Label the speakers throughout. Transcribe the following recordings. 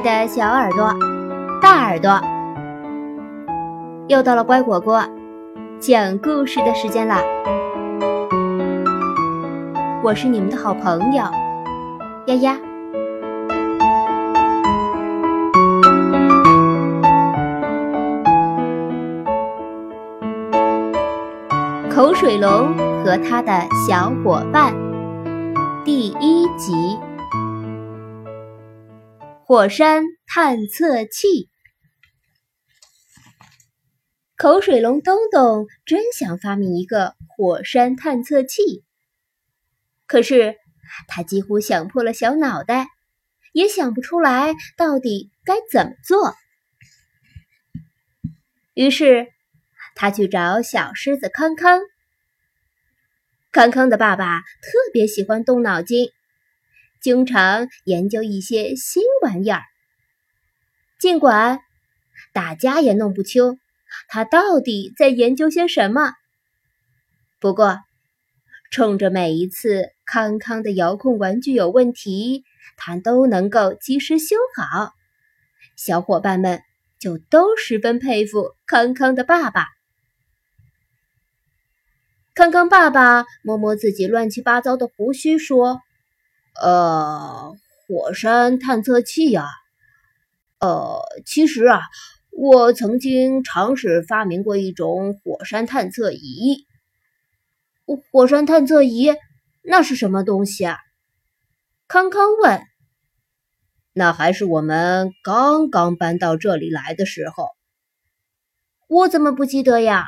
Speaker 1: 的小耳朵、大耳朵，又到了乖果果讲故事的时间啦！我是你们的好朋友丫丫。口水龙和他的小伙伴，第一集。火山探测器，口水龙东东真想发明一个火山探测器，可是他几乎想破了小脑袋，也想不出来到底该怎么做。于是他去找小狮子康康。康康的爸爸特别喜欢动脑筋。经常研究一些新玩意儿，尽管大家也弄不清他到底在研究些什么。不过，冲着每一次康康的遥控玩具有问题，他都能够及时修好，小伙伴们就都十分佩服康康的爸爸。康康爸爸摸摸自己乱七八糟的胡须，说。呃，火山探测器呀，呃，其实啊，我曾经尝试发明过一种火山探测仪。火山探测仪那是什么东西啊？康康问。那还是我们刚刚搬到这里来的时候。我怎么不记得呀？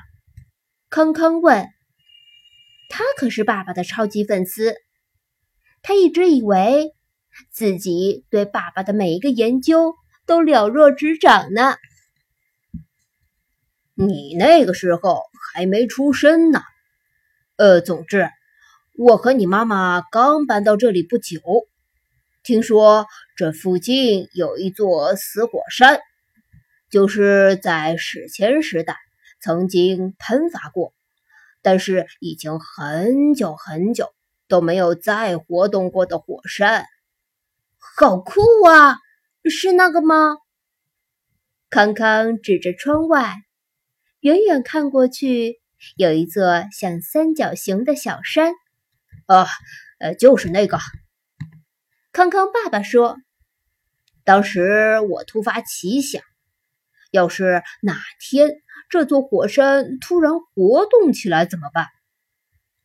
Speaker 1: 康康问。他可是爸爸的超级粉丝。他一直以为自己对爸爸的每一个研究都了若指掌呢。你那个时候还没出生呢。呃，总之，我和你妈妈刚搬到这里不久，听说这附近有一座死火山，就是在史前时代曾经喷发过，但是已经很久很久。都没有再活动过的火山，好酷啊！是那个吗？康康指着窗外，远远看过去，有一座像三角形的小山。啊，呃，就是那个。康康爸爸说：“当时我突发奇想，要是哪天这座火山突然活动起来怎么办？”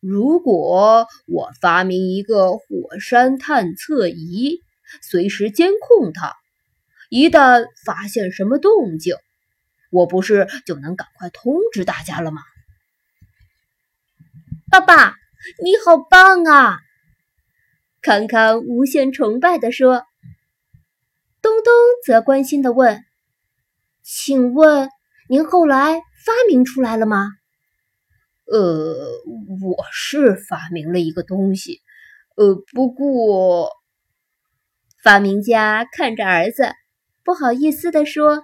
Speaker 1: 如果我发明一个火山探测仪，随时监控它，一旦发现什么动静，我不是就能赶快通知大家了吗？爸爸，你好棒啊！康康无限崇拜地说。东东则关心地问：“请问您后来发明出来了吗？”呃，我是发明了一个东西，呃，不过，发明家看着儿子，不好意思地说：“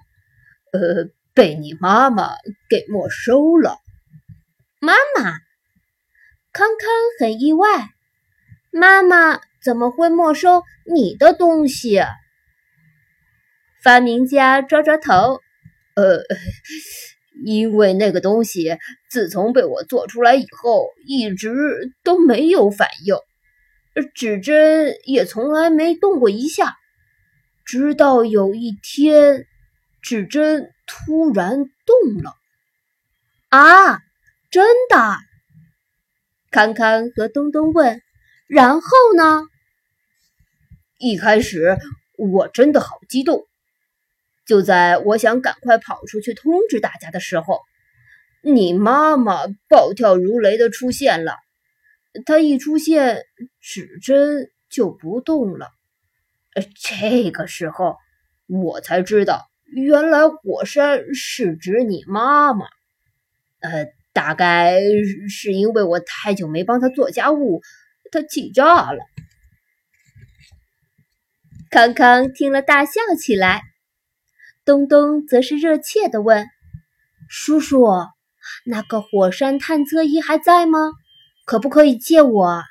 Speaker 1: 呃，被你妈妈给没收了。”妈妈，康康很意外，妈妈怎么会没收你的东西？发明家抓抓头，呃。因为那个东西自从被我做出来以后，一直都没有反应，指针也从来没动过一下。直到有一天，指针突然动了。啊，真的？康康和东东问。然后呢？一开始我真的好激动。就在我想赶快跑出去通知大家的时候，你妈妈暴跳如雷的出现了。她一出现，指针就不动了。这个时候，我才知道，原来火山是指你妈妈。呃，大概是因为我太久没帮她做家务，她气炸了。康康听了，大笑起来。东东则是热切地问：“叔叔，那个火山探测仪还在吗？可不可以借我？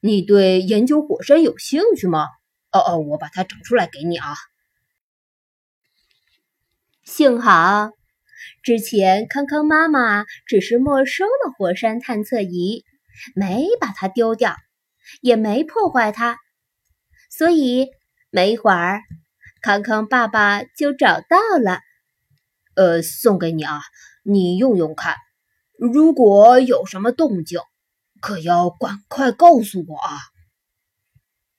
Speaker 1: 你对研究火山有兴趣吗？哦哦，我把它找出来给你啊。幸好之前康康妈妈只是没收了火山探测仪，没把它丢掉，也没破坏它，所以没一会儿，康康爸爸就找到了。
Speaker 2: 呃，送给你啊，你用用看。如果有什么动静，可要赶快告诉我啊！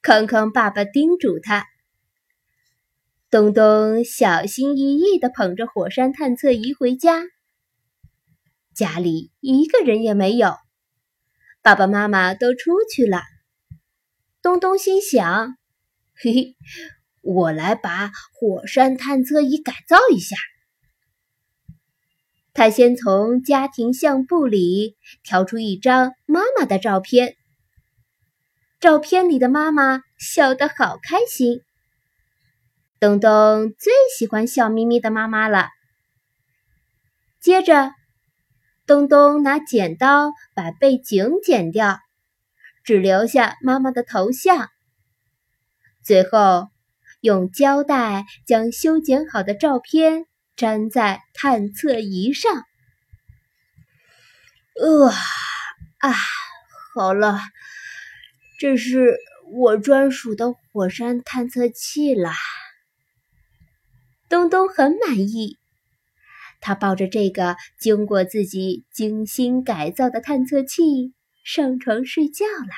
Speaker 1: 康康爸爸叮嘱他。东东小心翼翼地捧着火山探测仪回家，家里一个人也没有，爸爸妈妈都出去了。东东心想：“ 嘿嘿，我来把火山探测仪改造一下。”他先从家庭相簿里挑出一张妈妈的照片，照片里的妈妈笑得好开心。东东最喜欢笑眯眯的妈妈了。接着，东东拿剪刀把背景剪掉，只留下妈妈的头像。最后，用胶带将修剪好的照片。粘在探测仪上。
Speaker 2: 呃，啊，好了，这是我专属的火山探测器啦。
Speaker 1: 东东很满意，他抱着这个经过自己精心改造的探测器上床睡觉了。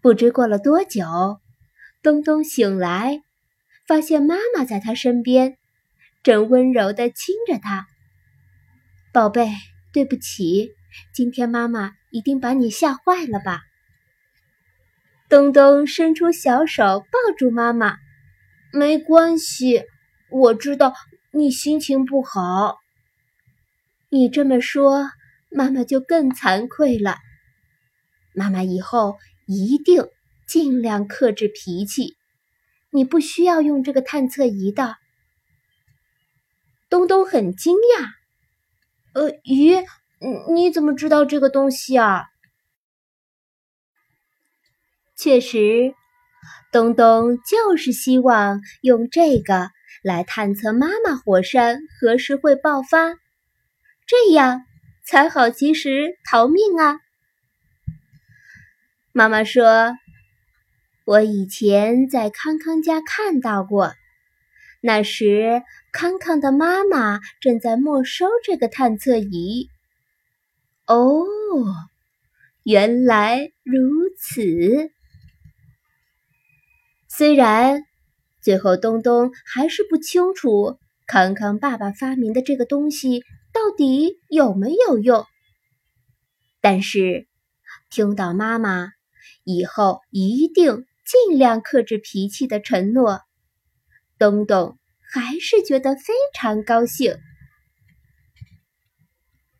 Speaker 1: 不知过了多久，东东醒来。发现妈妈在他身边，正温柔地亲着他。宝贝，对不起，今天妈妈一定把你吓坏了吧？东东伸出小手抱住妈妈，
Speaker 2: 没关系，我知道你心情不好。
Speaker 1: 你这么说，妈妈就更惭愧了。妈妈以后一定尽量克制脾气。你不需要用这个探测仪的。东东很惊讶，
Speaker 2: 呃，咦，你怎么知道这个东西啊？
Speaker 1: 确实，东东就是希望用这个来探测妈妈火山何时会爆发，这样才好及时逃命啊。妈妈说。我以前在康康家看到过，那时康康的妈妈正在没收这个探测仪。哦，原来如此。虽然最后东东还是不清楚康康爸爸发明的这个东西到底有没有用，但是听到妈妈以后一定。尽量克制脾气的承诺，东东还是觉得非常高兴。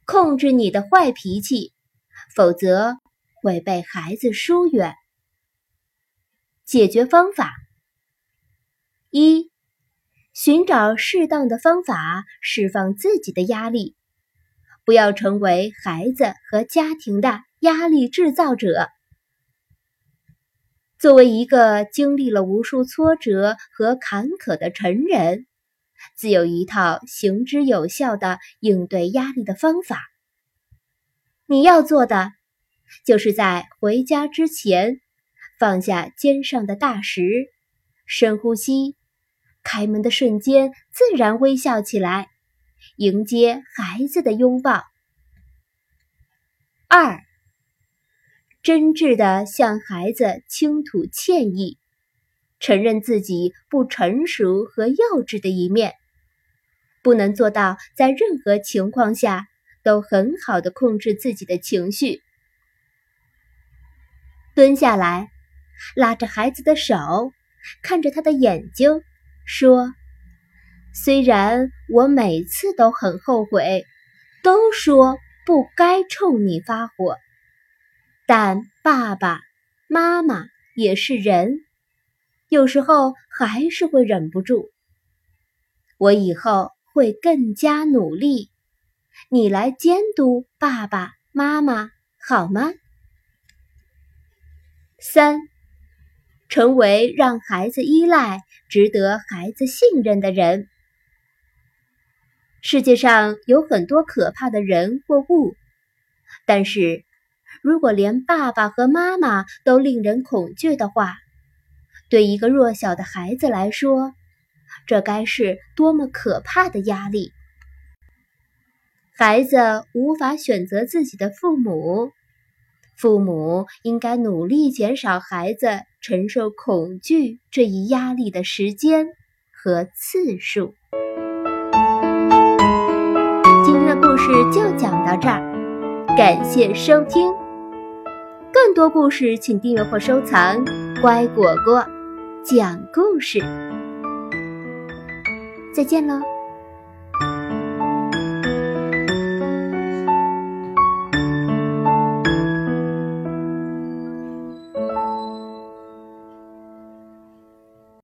Speaker 1: 控制你的坏脾气，否则会被孩子疏远。解决方法一：寻找适当的方法释放自己的压力，不要成为孩子和家庭的压力制造者。作为一个经历了无数挫折和坎坷的成人，自有一套行之有效的应对压力的方法。你要做的，就是在回家之前放下肩上的大石，深呼吸，开门的瞬间自然微笑起来，迎接孩子的拥抱。二。真挚地向孩子倾吐歉意，承认自己不成熟和幼稚的一面，不能做到在任何情况下都很好的控制自己的情绪。蹲下来，拉着孩子的手，看着他的眼睛，说：“虽然我每次都很后悔，都说不该冲你发火。”但爸爸妈妈也是人，有时候还是会忍不住。我以后会更加努力，你来监督爸爸妈妈好吗？三，成为让孩子依赖、值得孩子信任的人。世界上有很多可怕的人或物，但是如果连爸爸和妈妈都令人恐惧的话，对一个弱小的孩子来说，这该是多么可怕的压力！孩子无法选择自己的父母，父母应该努力减少孩子承受恐惧这一压力的时间和次数。今天的故事就讲到这儿，感谢收听。更多故事请订阅或收藏“乖果果讲故事”。再见喽。